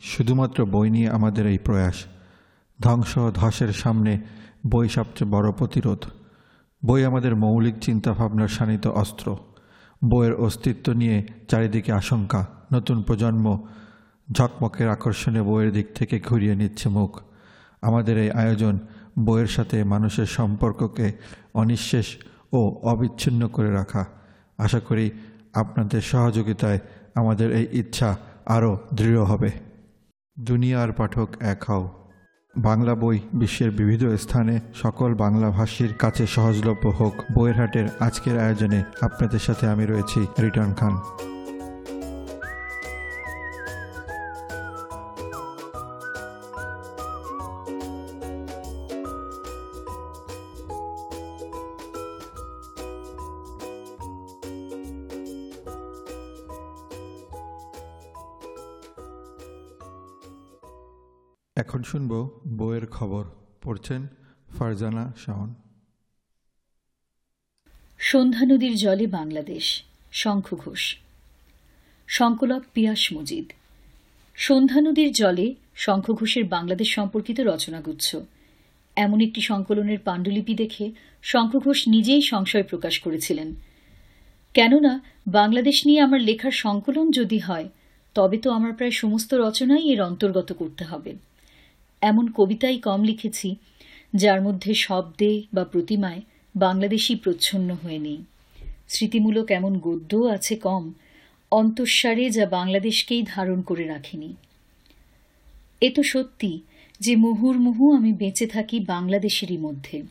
শুধুমাত্র বই নিয়ে আমাদের এই প্রয়াস। ধ্বংস ধসের সামনে বই সবচেয়ে বড় প্রতিরোধ। বই আমাদের মৌলিক চিন্তাভাবনার শানিত অস্ত্র। বইয়ের অস্তিত্ব নিয়ে চারিদিকে আশঙ্কা। নতুন প্রজন্ম ঝকমকের আকর্ষণে বইয়ের দিক থেকে ঘুরিয়ে নিচ্ছে মুখ। আমাদের এই আয়োজন বইয়ের সাথে মানুষের সম্পর্ককে অনিঃশেষ ও অবিচ্ছিন্ন করে রাখা। আশা করি আপনাদের সহযোগিতায় আমাদের এই ইচ্ছা আরও দৃঢ় হবে। দুনিয়ার পাঠক এক হও। বাংলা বই বিশ্বের বিবিধ স্থানে সকল বাংলাভাষীর কাছে সহজলভ্য হোক। বইয়ের হাটের আজকের আয়োজনে আপনাদের সাথে আমি রয়েছি রিটার্ন খান। ফারজানা শাওন সন্ধ্যা নদীর জলে বাংলাদেশ, শঙ্খ ঘোষ। সংকলক পিয়াস মজিদ। সন্ধ্যা নদীর জলে শঙ্খ ঘোষের বাংলাদেশ সম্পর্কিত রচনাগুচ্ছ। এমন একটি সংকলনের পাণ্ডুলিপি দেখে শঙ্খ ঘোষ নিজেই সংশয় প্রকাশ করেছিলেন। কেননা, বাংলাদেশ নিয়ে আমার লেখার সংকলন যদি হয়, তবে তো আমার প্রায় সমস্ত রচনাই এর অন্তর্গত করতে হবে। এমন কবিতাই কম লিখেছি যার মধ্যে শব্দে বা প্রতিমায় বাংলাদেশি প্রচ্ছন্ন হয়ে নেই স্মৃতিমূলক এমন গদ্যও আছে কম, অন্তঃসারে যা বাংলাদেশকেই ধারণ করে রাখেনি। এ তো সত্যি যে মুহুর্মুহু আমি বেঁচে থাকি বাংলাদেশেরই মধ্যে।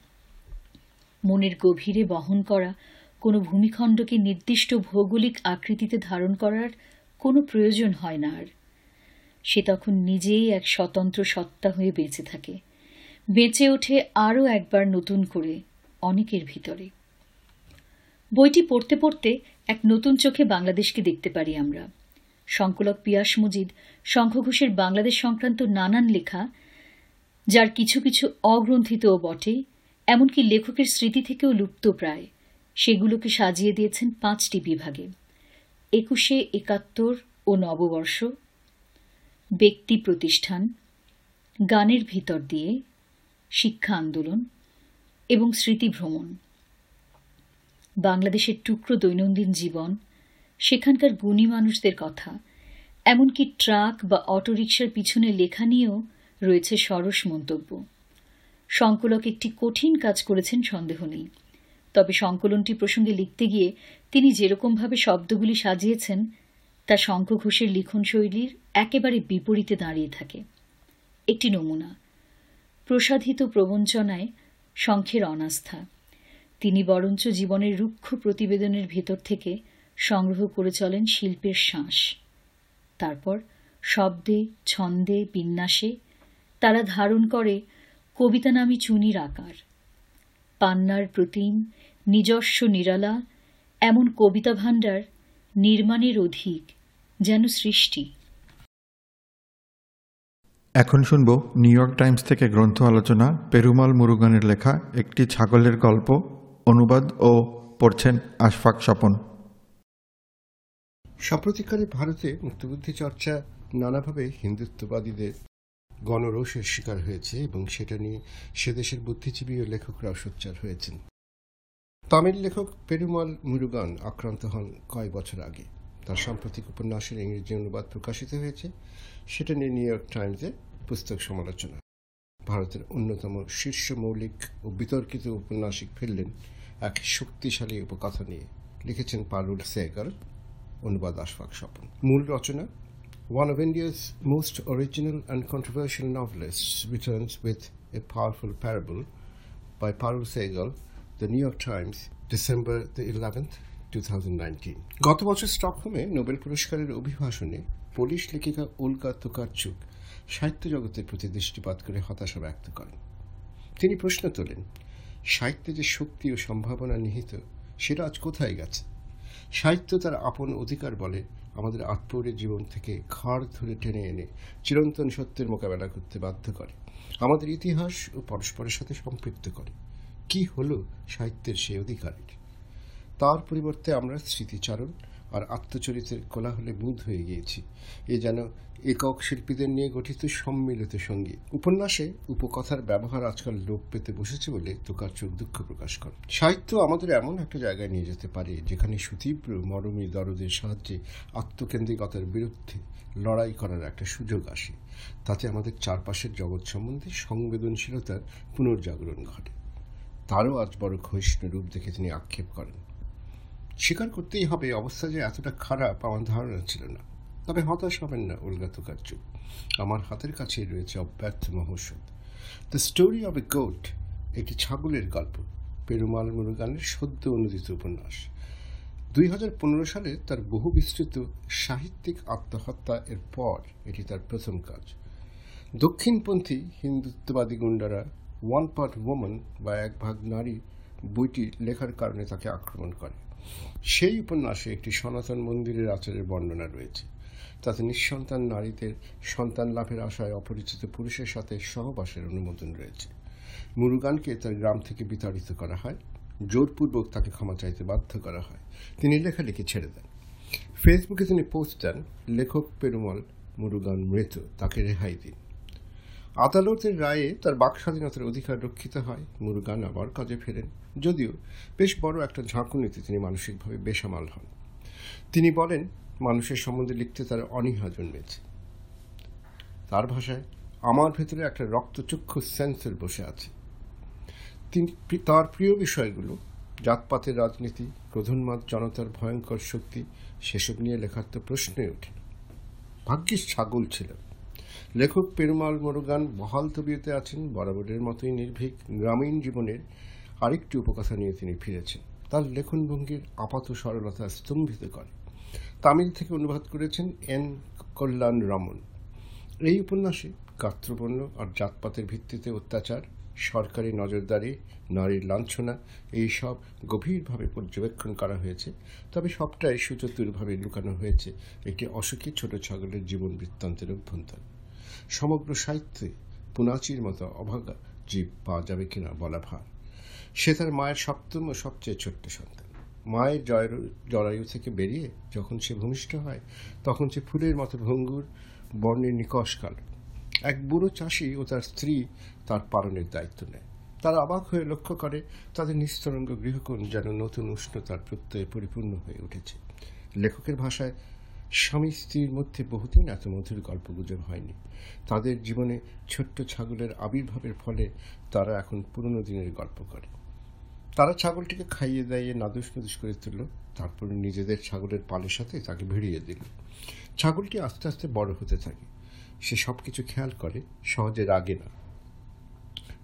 মনের গভীরে বহন করা কোনো ভূমিখণ্ডকে নির্দিষ্ট ভৌগোলিক আকৃতিতে ধারণ করার কোনো প্রয়োজন হয় না আর। সে তখন নিজেই এক স্বতন্ত্র সত্তা হয়ে বেঁচে থাকে। বেঁচে ওঠে আরও একবার নতুন করে অনেকের ভিতরে। বইটি পড়তে পড়তে এক নতুন চোখে বাংলাদেশকে দেখতে পারি আমরা। সংকলক পিয়াস মজিদ শঙ্খ ঘোষের বাংলাদেশ সংক্রান্ত নানান লেখা, যার কিছু কিছু অগ্রন্থিতও বটে, এমনকি লেখকের স্মৃতি থেকেও লুপ্ত প্রায়। সেগুলোকে সাজিয়ে দিয়েছেন পাঁচটি বিভাগে। একুশে একাত্তর ও নববর্ষ, ব্যক্তি প্রতিষ্ঠান, গানের ভিতর দিয়ে শিক্ষা আন্দোলন এবং স্মৃতিভ্রমণ বাংলাদেশের টুকরো দৈনন্দিন জীবন, সেখানকার গুণী মানুষদের কথা, এমনকি ট্রাক বা অটোরিকশার পিছনে লেখা নিয়েও রয়েছে সরস মন্তব্য। সংকলক একটি কঠিন কাজ করেছেন, সন্দেহ নেই। তবে সংকলনটি প্রসঙ্গে লিখতে গিয়ে তিনি যেরকমভাবে শব্দগুলি সাজিয়েছেন, তা শঙ্খ ঘোষের লিখন শৈলীর একেবারে বিপরীতে দাঁড়িয়ে থাকে। একটি নমুনা প্রসাধিত প্রবঞ্চনায় শঙ্খের অনাস্থা। তিনি বরঞ্চ জীবনের রুক্ষ প্রতিবেদনের ভেতর থেকে সংগ্রহ করে চলেন শিল্পের শ্বাস। তারপর শব্দে, ছন্দে, বিন্যাসে তারা ধারণ করে কবিতা নামী চুনির আকার। পান্নার প্রতিম, নিজস্ব নিরালা, এমন কবিতা ভাণ্ডার নির্মাণের অধিক যেন সৃষ্টি। এখন শুনব নিউ ইয়র্ক টাইমস থেকে গ্রন্থ আলোচনা পেরুমাল মুরুগানের লেখা একটি ছাগলের গল্প, অনুবাদ ও পড়ছেন আশফাক স্বপন। সাম্প্রতিককালে ভারতে মুক্তবুদ্ধি চর্চা নানাভাবে হিন্দুত্ববাদীদের গণরোষের শিকার হয়েছে এবং সেটা নিয়ে সে দেশের বুদ্ধিজীবী ও লেখকরাও সোচ্চার হয়েছেন। তামিল লেখক পেরুমাল মুরুগান আক্রান্ত হন কয়েক বছর আগে। তার সাম্প্রতিক উপন্যাসের ইংরেজি অনুবাদ প্রকাশিত হয়েছে। সেটা নিয়ে নিউ ইয়র্ক টাইমসে পুস্তক সমালোচনা। ভারতের অন্যতম শীর্ষ মৌলিক ও বিতর্কিত উপন্যাসিক ফেললেন এক শক্তিশালী উপকথা নিয়ে। লিখেছেন পারুল সেগার অনুবাদ আশফাক স্বপন। মূল রচনা One of India's most original and controversial novelists returns with a powerful parable by Parul Sehgal, The New York Times, December the 11th, 2019. গত বছর স্টকহোমে নোবেল পুরস্কারের অভিভাষণে পোলিশ লেখিকা উল্কা তুকারচুক সাহিত্য জগতের প্রতি দৃষ্টিপাত করে হতাশা ব্যক্ত করেন। তিনি প্রশ্ন তোলেন, সাহিত্যে যে শক্তি ও সম্ভাবনা নিহিত, সেটা আজ কোথায় গেছে? সাহিত্য তার আপন অধিকার বলে আমাদের আত্মরের জীবন থেকে ঘাড় ধরে টেনে এনে চিরন্তন সত্যের মোকাবেলা করতে বাধ্য করে। আমাদের ইতিহাস ও পরস্পরের সাথে সম্পৃক্ত করে। কি হলো সাহিত্যের সেই অধিকারের? তার পরিবর্তে আমরা স্মৃতিচারণ আর আত্মচরিত্রের কোলাহলে মুদ হয়ে গিয়েছি। এ যেন একক শিল্পীদের নিয়ে গঠিত সম্মিলিত সংগীত। উপন্যাসে উপকথার ব্যবহার আজকাল লোপ পেতে বসেছে বলে তোকার চোখ দুঃখ প্রকাশ করে সাহিত্য আমাদের এমন একটা জায়গায় নিয়ে যেতে পারে, যেখানে সুতীব্র, মরমী দরদের সাহায্যে আত্মকেন্দ্রিকতার বিরুদ্ধে লড়াই করার একটা সুযোগ আসে। তাতে আমাদের চারপাশের জগৎ সম্বন্ধে সংবেদনশীলতার পুনর্জাগরণ ঘটে। তারও আজ বড় ক্ষয়িষ্ণু রূপ দেখে তিনি আক্ষেপ করেন। স্বীকার করতেই হবে অবস্থা যে এতটা খারাপ আমার ধারণা ছিল না। তবে হতাশ হবেন না, উল্গা তুকার্য আমার হাতের কাছেই রয়েছে অব্যর্থ মহৌষধ। The story of a goat একটি ছাগলের গল্প। পেরুমাল মুরুগানের সদ্য অনুদিত উপন্যাস। দুই হাজার পনেরো সালে তার বহু বিস্তৃত সাহিত্যিক আত্মহত্যা এর পর এটি তার প্রথম কাজ। দক্ষিণপন্থী হিন্দুত্ববাদী গুন্ডারা ওয়ান পার্ট ওম্যান বা এক ভাগ নারী বইটি লেখার কারণে তাকে আক্রমণ করে। সেই উপন্যাসে একটি সনাতন মন্দিরের আচারের বর্ণনা রয়েছে। তাতে নিঃসন্তান নারীদের সন্তান লাভের আশায় অপরিচিত পুরুষের সাথে সহবাসের অনুমোদন রয়েছে। মুরুগানকে তার গ্রাম থেকে বিতাড়িত করা হয়। জোরপূর্বক তাকে ক্ষমা চাইতে বাধ্য করা হয়। তিনি লেখালেখি ছেড়ে দেন। ফেসবুকে তিনি পোস্ট দেন, লেখক পেরুমল মুরুগান মৃত, তাকে রেহাই দিন। আদালতের রায়ে তার বাক স্বাধীনতার অধিকার রক্ষিত হয়। মুরুগান আবার কাজে ফেরেন। যদিও বেশ বড় একটা ঝাঁকুনিতে তিনি মানসিকভাবে বেসামাল হন। তিনি বলেন, মানুষের সম্বন্ধে লিখতে তার অনীহা জন্মেছে। তার ভাষায়, আমার ভেতরে একটা রক্তচক্ষু সেন্সর বসে আছে। তিনি, তার প্রিয় বিষয়গুলো, জাতপাতের রাজনীতি প্রধানমাত জনতার ভয়ঙ্কর শক্তি, সেসব নিয়ে লেখার তো প্রশ্নই ওঠে ভাগ্যিস ছাগল ছিল। লেখক পেরুমাল মোরগান বহাল তবিয়তে আছেন, বরাবরের মতোই নির্ভীক। গ্রামীণ জীবনের আরেকটি উপকথা নিয়ে তিনি ফিরেছেন। তার লেখনভঙ্গির আপাত সরলতা স্তম্ভিত করে। তামিল থেকে অনুবাদ করেছেন এন কল্যাণ রমন। এই উপন্যাসে কাত্রপণ্য আর জাতপাতের ভিত্তিতে অত্যাচার, সরকারি নজরদারি, নারীর লাঞ্ছনা, এইসব গভীরভাবে পর্যবেক্ষণ করা হয়েছে। তবে সবটাই সুচতুরভাবে লুকানো হয়েছে। একটি অসুখী ছোট ছাগলের জীবন বৃত্তান্তের অভ্যন্তর। সমগ্র সাহিত্যে পুনাচির মতো অভাগা জীব পাওয়া যাবে কিনা বলা ভার। সে তার মায়ের সপ্তম ও সবচেয়ে ছোট্ট সন্তান। মায়ের জরায়ু থেকে বেরিয়ে যখন সে ভূমিষ্ঠ হয়, তখন সে ফুলের মতো ভঙ্গুর, বর্ণের নিকশ কালো। এক বুড়ো চাষি ও তার স্ত্রী তার পালনের দায়িত্ব নেয়। তারা অবাক হয়ে লক্ষ্য করে তাদের নিস্তরঙ্গ গৃহকোণ যেন নতুন উষ্ণতার প্রত্যয়ে পরিপূর্ণ হয়ে উঠেছে। লেখকের ভাষায় স্বামী স্ত্রীর মধ্যে বহুদিন এত মধুর গল্পগুজব হয়নি। তাদের জীবনে ছোট্ট ছাগলের আবির্ভাবের ফলে তারা এখন পুরনো দিনের গল্প করে। তারা ছাগলটিকে খাইয়ে দাইয়ে নাদুস নাদুস করে তুলল, তারপর নিজেদের ছাগলের পালের সাথে তাকে ভিড়িয়ে দিল। ছাগলটি আস্তে আস্তে বড় হতে থাকে। সে সব কিছু খেয়াল করে, সহজে রাগে না।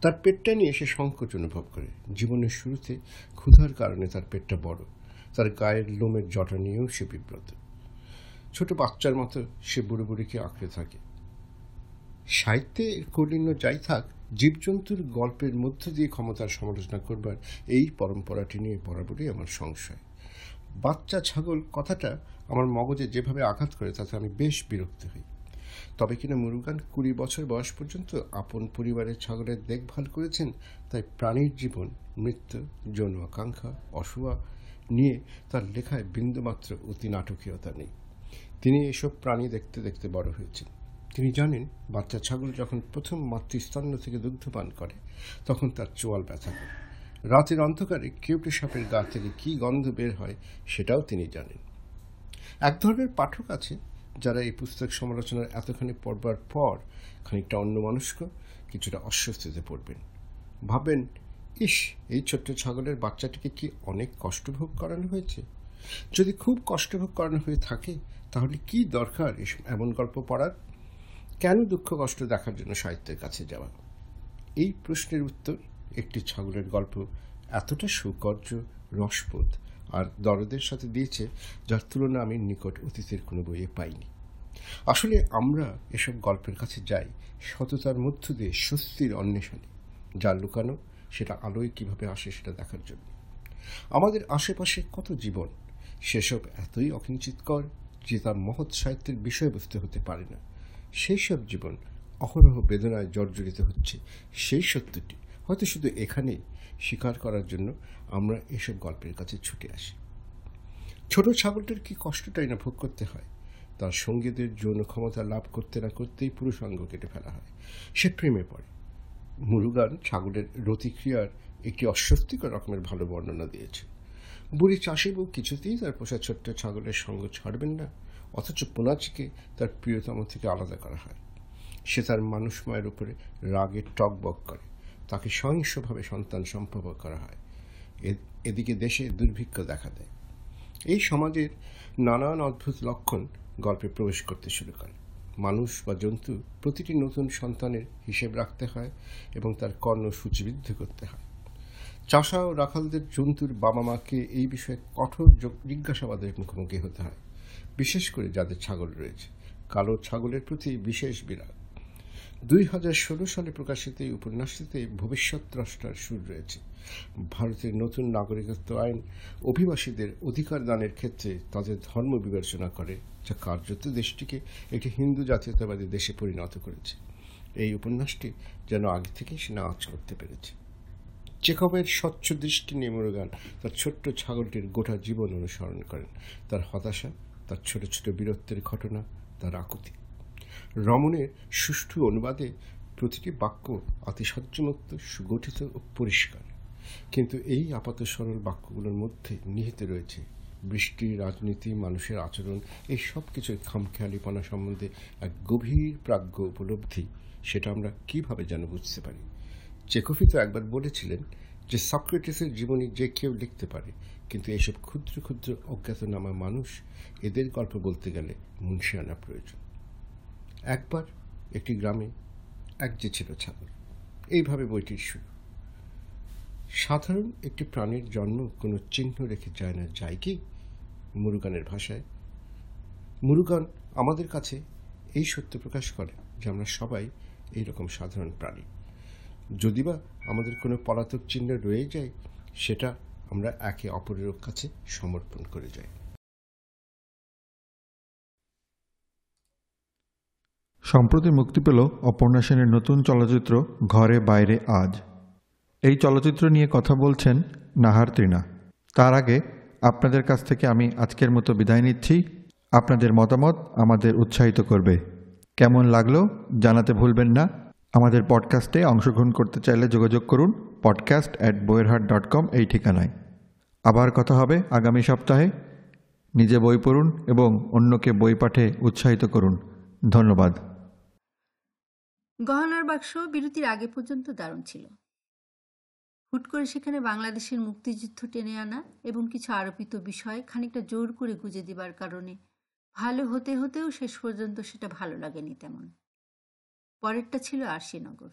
তার পেটটা নিয়ে সে সংকোচ অনুভব করে। জীবনের শুরুতে ক্ষুধার কারণে তার পেটটা বড়। তার গায়ের লোমের জটা নিয়েও সে বিব্রত। ছোট বাচ্চার মতো সে বুড়ো বুড়িকে আঁকড়ে থাকে। সাহিত্যে কলিন্য যাই থাক, জীবজন্তুর গল্পের মধ্য দিয়ে ক্ষমতার সমালোচনা করবার এই পরম্পরাটি নিয়ে বরাবরই আমার সংশয়। বাচ্চা ছাগল কথাটা আমার মগজে যেভাবে আঘাত করে, তাতে আমি বেশ বিরক্ত হই। তবে কিনা মুরুগান কুড়ি বছর বয়স পর্যন্ত আপন পরিবারের ছাগলের দেখভাল করেছেন, তাই প্রাণীর জীবন, মৃত্যু, যৌন আকাঙ্ক্ষা, অসুয়া নিয়ে তার লেখায় বিন্দুমাত্র অতি নাটকীয়তা নেই। তিনি এসব প্রাণী দেখতে দেখতে বড় হয়েছেন। তিনি জানেন, বাচ্চা ছাগল যখন প্রথম মাতৃস্তন্য থেকে দুগ্ধ পান করে, তখন তার চোয়াল ব্যথা করে। রাতের অন্ধকারে কেউটে সাপের গা থেকে কী গন্ধ বের হয় সেটাও তিনি জানেন। এক ধরনের পাঠক আছে, যারা এই পুস্তক সমালোচনার এতখানি পড়বার পর খানিকটা অন্য মানুষকে কিছুটা অস্বস্তিতে পড়বেন। ভাবেন, ইস, এই ছোট্ট ছাগলের বাচ্চাটিকে কি অনেক কষ্ট ভোগ করানো হয়েছে? যদি খুব কষ্টভোগ করানো হয়ে থাকে, তাহলে কি দরকার এসব এমন গল্প পড়ার? কেন দুঃখ কষ্ট দেখার জন্য সাহিত্যের কাছে যাওয়া? এই প্রশ্নের উত্তর একটি ছাগলের গল্প এতটা সুকর্য, রসবোধ আর দরদের সাথে দিয়েছে, যার তুলনা আমি নিকট অতীতের কোনো বইয়ে পাইনি। আসলে আমরা এসব গল্পের কাছে যাই সততার মধ্য দিয়ে স্বস্তির অন্বেষণে, যা লুকানো, সেটা আলোয় কীভাবে আসে সেটা দেখার জন্য। আমাদের আশেপাশে কত জীবন সেসব এতই অকিঞ্চিতকর যে তার মহৎ সাহিত্যের বিষয়বস্তু হতে পারে না। সেই সব জীবন অহরহ বেদনায় জর্জরিত হচ্ছে। সেই সত্যটি হয়তো শুধু এখানেই স্বীকার করার জন্য আমরা এসব গল্পের কাছে ছুটে আসি। ছোট ছাগলটার কি কষ্টটাই না ভোগ করতে হয়? তার সঙ্গীদের যৌন ক্ষমতা লাভ করতে না করতেই পুরুষাঙ্গ কেটে ফেলা হয়। সে প্রেমে পড়ে। মুরুগান ছাগলের রতিক্রিয়ার একটি অস্বস্তিকর রকমের ভালো বর্ণনা দিয়েছে। বুড়ি চাষি বউ কিছুতেই তার পোষা ছোট্ট ছাগলের সঙ্গ ছাড়বেন না, অথচ পোনাচিকে তার প্রিয়তম থেকে আলাদা করা হয়। সে তার মানুষময়ের উপরে রাগে টকবক করে। তাকে সহিংসভাবে সন্তান সম্ভব করা হয়। এদিকে দেশে দুর্ভিক্ষ দেখা দেয়। এই সমাজের নানান অদ্ভুত লক্ষণ গল্পে প্রবেশ করতে শুরু করে। মানুষ বা জন্তু প্রতিটি নতুন সন্তানের হিসেব রাখতে হয় এবং তার কর্ণ সূচিবিদ্ধ করতে হয়। চাষা ও রাখালদের জন্তুর বাবা মাকে এই বিষয়ে কঠোর জিজ্ঞাসাবাদের মুখোমুখি হতে হয়, বিশেষ করে যাদের ছাগল রয়েছে। কালো ছাগলের প্রতি বিশেষ বিরাগ। দুই হাজার ষোলো সালে প্রকাশিত এই উপন্যাসটিতে ভবিষ্যৎ দ্রষ্টার সুর রয়েছে। ভারতের নতুন নাগরিকত্ব আইন অভিবাসীদের অধিকার দানের ক্ষেত্রে তাদের ধর্ম বিবেচনা করে, যা কার্যত দেশটিকে একটি হিন্দু জাতীয়তাবাদী দেশে পরিণত করেছে। এই উপন্যাসটি যেন আগে থেকেই সে নাচ করতে পেরেছে। চেকবের স্বচ্ছ দৃষ্টি নিয়ে মুরুগান তার ছোট্ট ছাগলটির গোটা জীবন অনুসরণ করেন। তার হতাশা, তার ছোট ছোট বীরত্বের ঘটনা, তার আকুতি। রমণের সুষ্ঠু অনুবাদে প্রতিটি বাক্য আতিশয্যমুক্ত, সুগঠিত ও পরিষ্কার। কিন্তু এই আপাত সরল বাক্যগুলোর মধ্যে নিহিত রয়েছে বৃষ্টি, রাজনীতি, মানুষের আচরণ, এই সব কিছুর খামখেয়ালিপনা সম্বন্ধে এক গভীর প্রাজ্ঞ উপলব্ধি, সেটা আমরা কীভাবে যেন বুঝতে পারি? চেকোফি তো একবার বলেছিলেন যে সক্রেটিসের জীবনী যে কেউ লিখতে পারে, কিন্তু এসব ক্ষুদ্র ক্ষুদ্র অজ্ঞাতনামা মানুষ এদের গল্প বলতে গেলে মুন্সিয়ানা প্রয়োজন। একবার একটি গ্রামে এক যে ছিল ছাগল, এইভাবে বইটির শুরু সাধারণ একটি প্রাণীর জন্ম কোনো চিহ্ন রেখে যায় না, যায় কি? মুরুগানের ভাষায়। মুরুগান আমাদের কাছে এই সত্য প্রকাশ করে যে আমরা সবাই এইরকম সাধারণ প্রাণী। যদিবা আমাদের কোনো পলাতক চিহ্ন রয়ে যায়, সেটা আমরা একে অপরের কাছে সমর্পণ করে যাই। সম্প্রতি মুক্তি পেল অপর্ণা সেনের নতুন চলচ্চিত্র ঘরে বাইরে আজ। এই চলচ্চিত্র নিয়ে কথা বলছেন নাহার তৃণা। তার আগে আপনাদের কাছ থেকে আমি আজকের মতো বিদায় নিচ্ছি। আপনাদের মতামত আমাদের উৎসাহিত করবে। কেমন লাগল জানাতে ভুলবেন না। আমাদের পডকাস্টে অংশগ্রহণ করতে চাইলে যোগাযোগ করুন podcast at Boiyerhat dot com এই ঠিকানায়। আবার কথা হবে আগামী সপ্তাহে। নিজে বই পড়ুন এবং অন্যকে বই পাঠে উৎসাহিত করুন। ধন্যবাদ। গহনার বাক্স বিরতির আগে পর্যন্ত দারুণ ছিল। হুট করে সেখানে বাংলাদেশের মুক্তিযুদ্ধ টেনে আনা এবং কিছু আরোপিত বিষয় খানিকটা জোর করে গুজে দিবার কারণে ভালো হতে হতেও শেষ পর্যন্ত সেটা ভালো লাগেনি তেমন। পরেরটা ছিল আরশিনগর।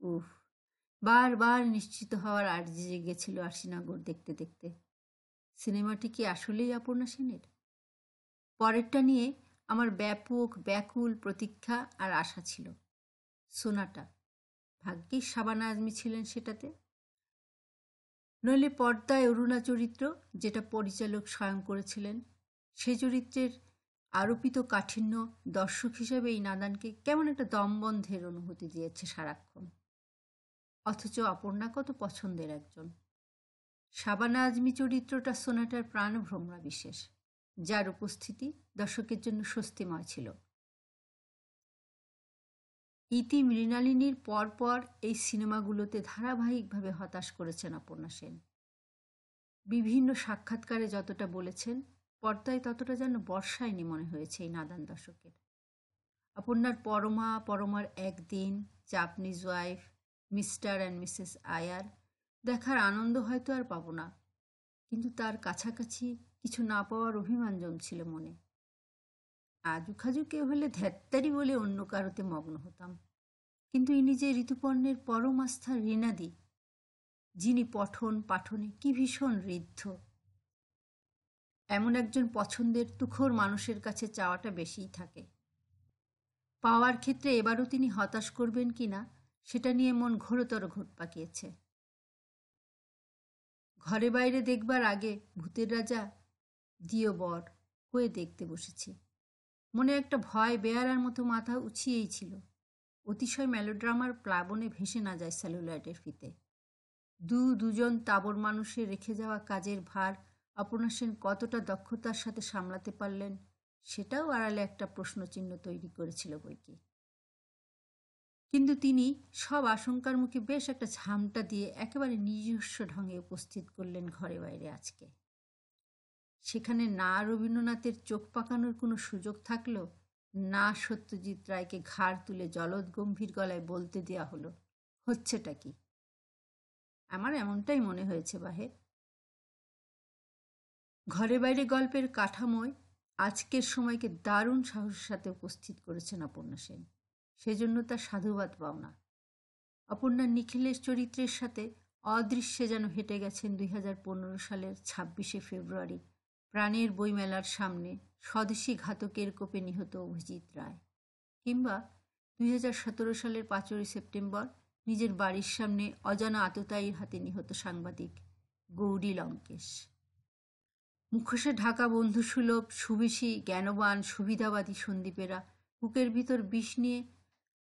উফ। বারবার নিশ্চিত হওয়ার আর্জি জেগেছিল আরশিনগর দেখতে দেখতে। সিনেমাটি কি আসলেই অপর্ণা সেনের? পরেরটা নিয়ে আমার ব্যাপক ব্যাকুল প্রতীক্ষা আর আশা ছিল। সোনাটা। ভাগ্যিস সাবানা আজমি ছিলেন সেটাতে। নইলে পর্দায় অরুণা চরিত্র যেটা পরিচালক স্বয়ং করেছিলেন সে চরিত্রের আরোপিত কাঠিন্য দর্শক হিসেবে এই নাদানকে কেমন একটা দমবন্ধের অনুভূতি দিয়েছে সারাক্ষণ। অথচ অপর্ণা কত পছন্দের একজন। সাবানা আজমি চরিত্রটা সোনাটার প্রাণভ্রমরা বিশেষ, যার উপস্থিতি দর্শকের জন্য স্বস্তিময় ছিল। ইতি মৃণালিনীর পরপর এই সিনেমাগুলোতে ধারাবাহিকভাবে হতাশ করেছেন অপর্ণা সেন। বিভিন্ন সাক্ষাৎকারে যতটা বলেছেন পর্দায় ততটা যেন বর্ষায়নি মনে হয়েছে এই নাদান দর্শকের। অপর্ণার পরমা, পরমার একদিন Japanese wife Mr and Mrs Iyer, দেখার আনন্দ হয়তো আর পাবো না। কিন্তু তার কাছাকাছি কিছু না পাওয়ার অভিমান জমছিল মনে। আজুখাজু কেউ হলে ধ্যাত্তারি বলে অন্য কারোতে মগ্ন হতাম। কিন্তু ইনি যে ঋতুপর্ণের পরম আস্থার ঋণাদি, যিনি পঠন পাঠনে কি ভীষণ ঋদ্ধ এমন একজন পছন্দের তুখোর মানুষের কাছে চাওয়াটা বেশিই থাকে। পাওয়ার ক্ষেত্রে এবারও তিনি হতাশ করবেন কি না, সেটা নিয়ে মন ঘোরতর ঘোট পাকিয়েছে। ঘরে বাইরে দেখবার আগে ভূতের রাজা, দিও বর, হয়ে দেখতে বসেছি। মনে একটা ভয় বেয়ারার মতো মাথা উছিয়েই ছিল। অতিশয় মেলোড্রামার প্লাবনে ভেসে না যায় স্যালুলাইটের ফিতে। দু দুজন তাবর মানুষের রেখে যাওয়া কাজের ভার অপর্ণা সেন কতটা দক্ষতার সাথে সামলাতে পারলেন, সেটাও আড়ালে একটা প্রশ্নচিহ্ন তৈরি করেছিল বইকি কিন্তু তিনি সব আশঙ্কার মুখে বেশ একটা ঝামটা দিয়ে একেবারে নিজস্ব ঢঙে উপস্থিত করলেন ঘরে বাইরে আজকে। সেখানে না রবীন্দ্রনাথের চোখ পাকানোর কোনো সুযোগ থাকল, না সত্যজিৎ রায়কে ঘাড় তুলে জলদ গম্ভীর গলায় বলতে দেয়া হলো, হচ্ছেটা কি? আমার এমনটাই মনে হয়েছে বাহে ঘরে বাইরে গল্পের কাঠামোয় আজকের সময়কে দারুণ সাহসের সাথে উপস্থিত করেছেন অপর্ণা সেন। সেজন্য তার সাধুবাদ পাওনা। অপর্ণা নিখিলের চরিত্রের সাথে অদৃশ্যে যেন হেঁটে গেছেন দুই পনেরো সালের ছাব্বিশে ফেব্রুয়ারি, প্রাণের বইমেলার সামনে স্বদেশী ঘাতকের কোপে নিহত অভিজিৎ রায়। কিংবা দুই হাজার সতেরো সালের পাঁচই সেপ্টেম্বর, নিজের বাড়ির সামনে অজানা আততায়ীর হাতে নিহত সাংবাদিক গৌরী লঙ্কেশ। মুখোশে ঢাকা বন্ধুসুলভ, সুবিশী, জ্ঞানবান, সুবিধাবাদী সন্দীপেরা বুকের ভিতর বিষ নিয়ে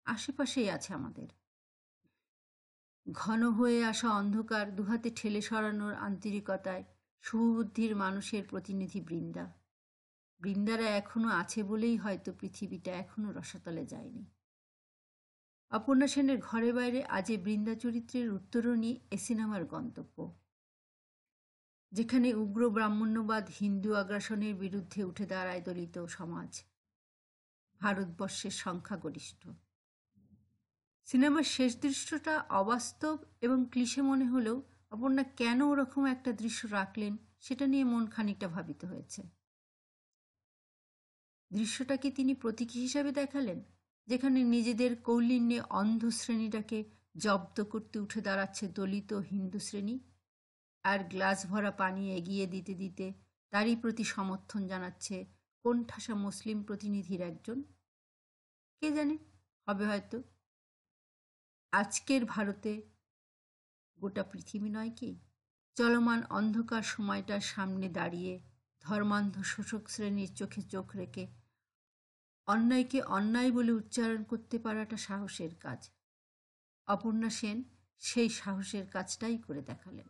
আশেপাশেই আছে আমাদের। ঘন হয়ে আসা অন্ধকার দুহাতে ঠেলে সরানোর আন্তরিকতায় শুভবুদ্ধির মানুষের প্রতিনিধি বৃন্দা। বৃন্দারা এখনও আছে বলেই হয়তো পৃথিবীটা এখনও রসাতলে যায়নি। অপর্ণা সেনের ঘরে বাইরে আজে বৃন্দা চরিত্রের উত্তরণই এ সিনেমার গন্তব্য। যেখানে উগ্র ব্রাহ্মণ্যবাদ হিন্দু আগ্রাসনের বিরুদ্ধে উঠে দাঁড়ায় দলিত সমাজ। ভারতবর্ষের সংখ্যাগরিষ্ঠ। সিনেমার শেষ দৃশ্যটা অবাস্তব এবং ক্লিশে মনে হলেও অপর্ণা কেন ওরকম একটা দৃশ্য রাখলেন সেটা নিয়ে মন খানিকটা ভাবিত হয়েছে। দৃশ্যটাকে তিনি প্রতীকী হিসাবে দেখালেন, যেখানে নিজেদের কৌলিন্যে অন্ধ শ্রেণীটাকে জব্দ করতে উঠে দাঁড়াচ্ছে দলিত হিন্দু শ্রেণি। আর গ্লাস ভরা পানি এগিয়ে দিতে দিতে তারই প্রতি সমর্থন জানাচ্ছে কোণঠাসা মুসলিম প্রতিনিধির একজন। কে জানে, হবে হয়তো। আজকের ভারতে গোটা পৃথিবী নয় কি? চলমান অন্ধকার সময়টার সামনে দাঁড়িয়ে ধর্মান্ধ শোষক শ্রেণির চোখে চোখ রেখে অন্যায়কে অন্যায় বলে উচ্চারণ করতে পারাটা সাহসের কাজ। অপর্ণা সেন সেই সাহসের কাজটাই করে দেখালেন।